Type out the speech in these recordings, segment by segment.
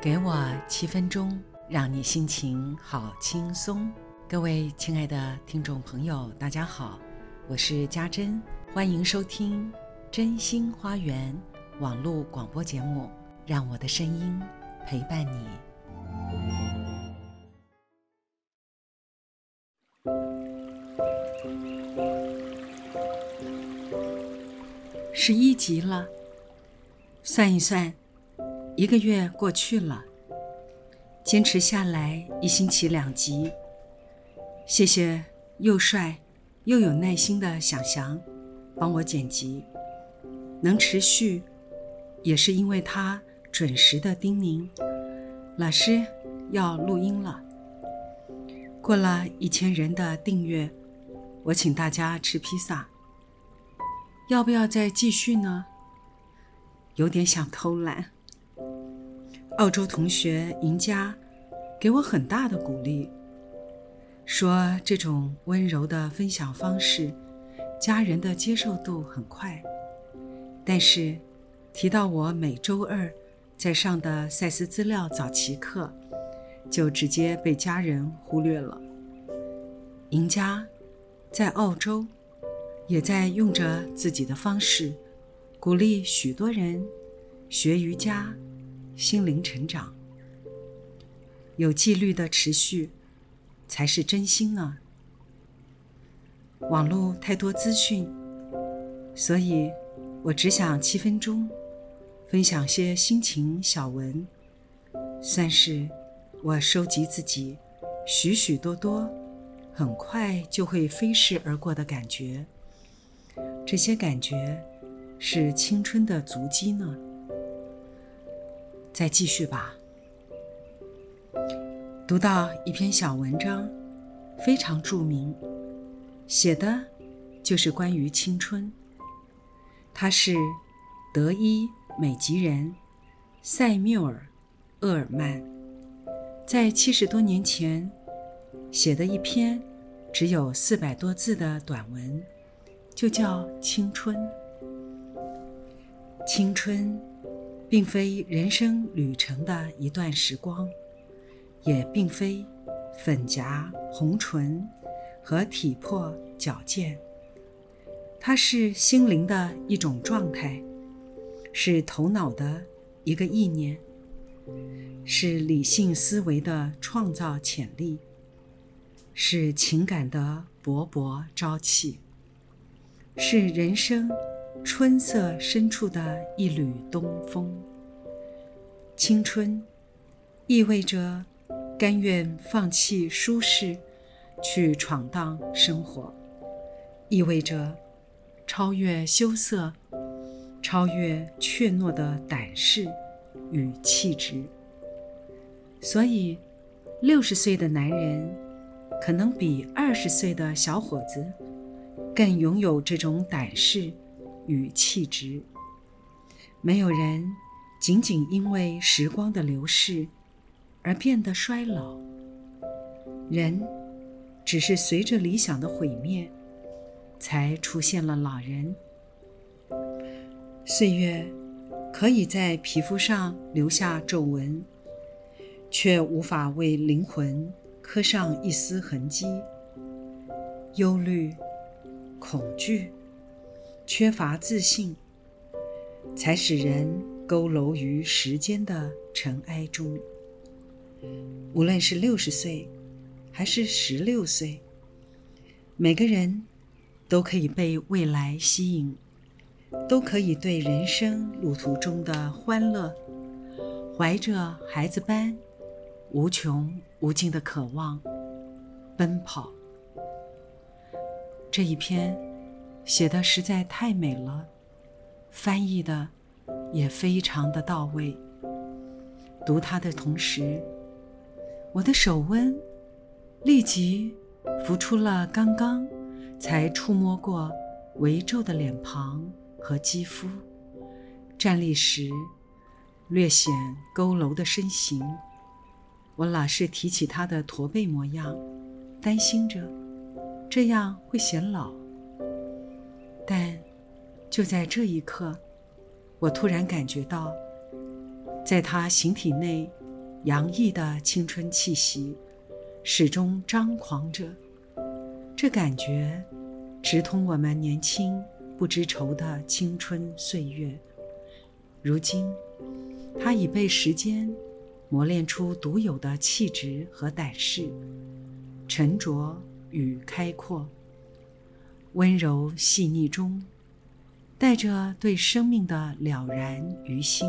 给我七分钟，让你心情好轻松。各位亲爱的听众朋友，大家好，我是家珍，欢迎收听《真心花园》网络广播节目，让我的声音陪伴你。十一集了，算一算。一个月过去了，坚持下来一星期两集。谢谢又帅又有耐心的想翔，帮我剪辑，能持续，也是因为他准时的叮咛：“老师要录音了。”过了一千人的订阅，我请大家吃披萨。要不要再继续呢？有点想偷懒。澳洲同学赢家给我很大的鼓励，说这种温柔的分享方式，家人的接受度很快。但是提到我每周二在上的赛斯资料早期课，就直接被家人忽略了。赢家在澳洲，也在用着自己的方式鼓励许多人学瑜伽。心灵成长，有纪律的持续，才是真心呢。网络太多资讯，所以我只想七分钟分享些心情小文，算是我收集自己许许多多很快就会飞逝而过的感觉。这些感觉是青春的足迹呢。再继续吧。读到一篇小文章，非常著名，写的就是关于青春。他是德伊美籍人塞缪尔·厄尔曼，在七十多年前写的一篇只有四百多字的短文，就叫《青春》。青春。并非人生旅程的一段时光，也并非粉颊红唇和体魄矫健，它是心灵的一种状态，是头脑的一个意念，是理性思维的创造潜力，是情感的勃勃朝气，是人生。春色深处的一缕东风。青春，意味着甘愿放弃舒适，去闯荡生活；意味着超越羞涩，超越怯懦的胆识与气质。所以，六十岁的男人可能比二十岁的小伙子更拥有这种胆识。与气质，没有人仅仅因为时光的流逝而变得衰老。人只是随着理想的毁灭，才出现了老人。岁月可以在皮肤上留下皱纹，却无法为灵魂刻上一丝痕迹。忧虑、恐惧。缺乏自信，才使人佝偻于时间的尘埃中。无论是六十岁，还是十六岁，每个人都可以被未来吸引，都可以对人生路途中的欢乐，怀着孩子般无穷无尽的渴望奔跑。这一篇。写的实在太美了，翻译的也非常的到位。读它的同时，我的手温立即浮出了刚刚才触摸过微皱的脸庞和肌肤，站立时略显佝偻的身形。我老是提起他的驼背模样，担心着这样会显老。但就在这一刻，我突然感觉到，在他形体内洋溢的青春气息，始终张狂着。这感觉直通我们年轻不知愁的青春岁月。如今，他已被时间磨练出独有的气质和胆识，沉着与开阔，温柔细腻中带着对生命的了然于心。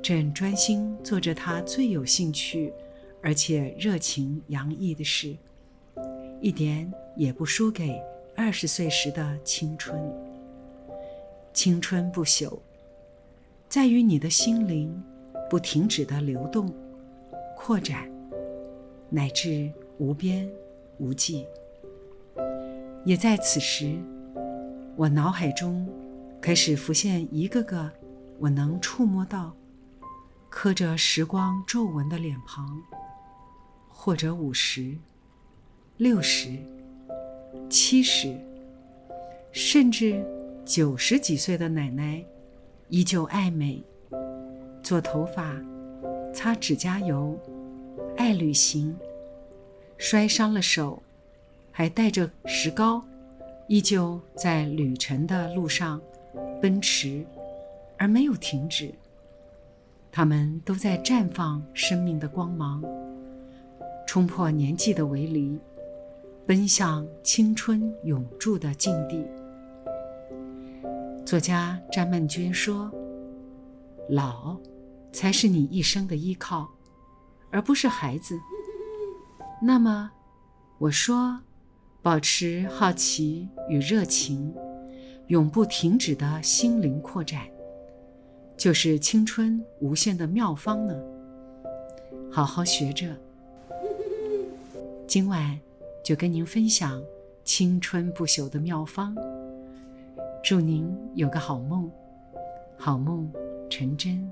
正专心做着他最有兴趣，而且热情洋溢的事。一点也不输给二十岁时的青春。青春不朽，在于你的心灵不停止的流动、扩展，乃至无边无际。也在此时，我脑海中开始浮现一个个我能触摸到、刻着时光皱纹的脸庞，或者五十。六十、七十，甚至九十几岁的奶奶，依旧爱美，做头发，擦指甲油，爱旅行。摔伤了手，还带着石膏，依旧在旅程的路上奔驰，而没有停止。他们都在绽放生命的光芒，冲破年纪的围篱。奔向青春永驻的境地。作家詹曼娟说：“老，才是你一生的依靠，而不是孩子。”那么，我说，保持好奇与热情，永不停止的心灵扩展，就是青春无限的妙方呢。好好学着。今晚。就跟您分享青春不朽的妙方，祝您有个好梦，好梦成真。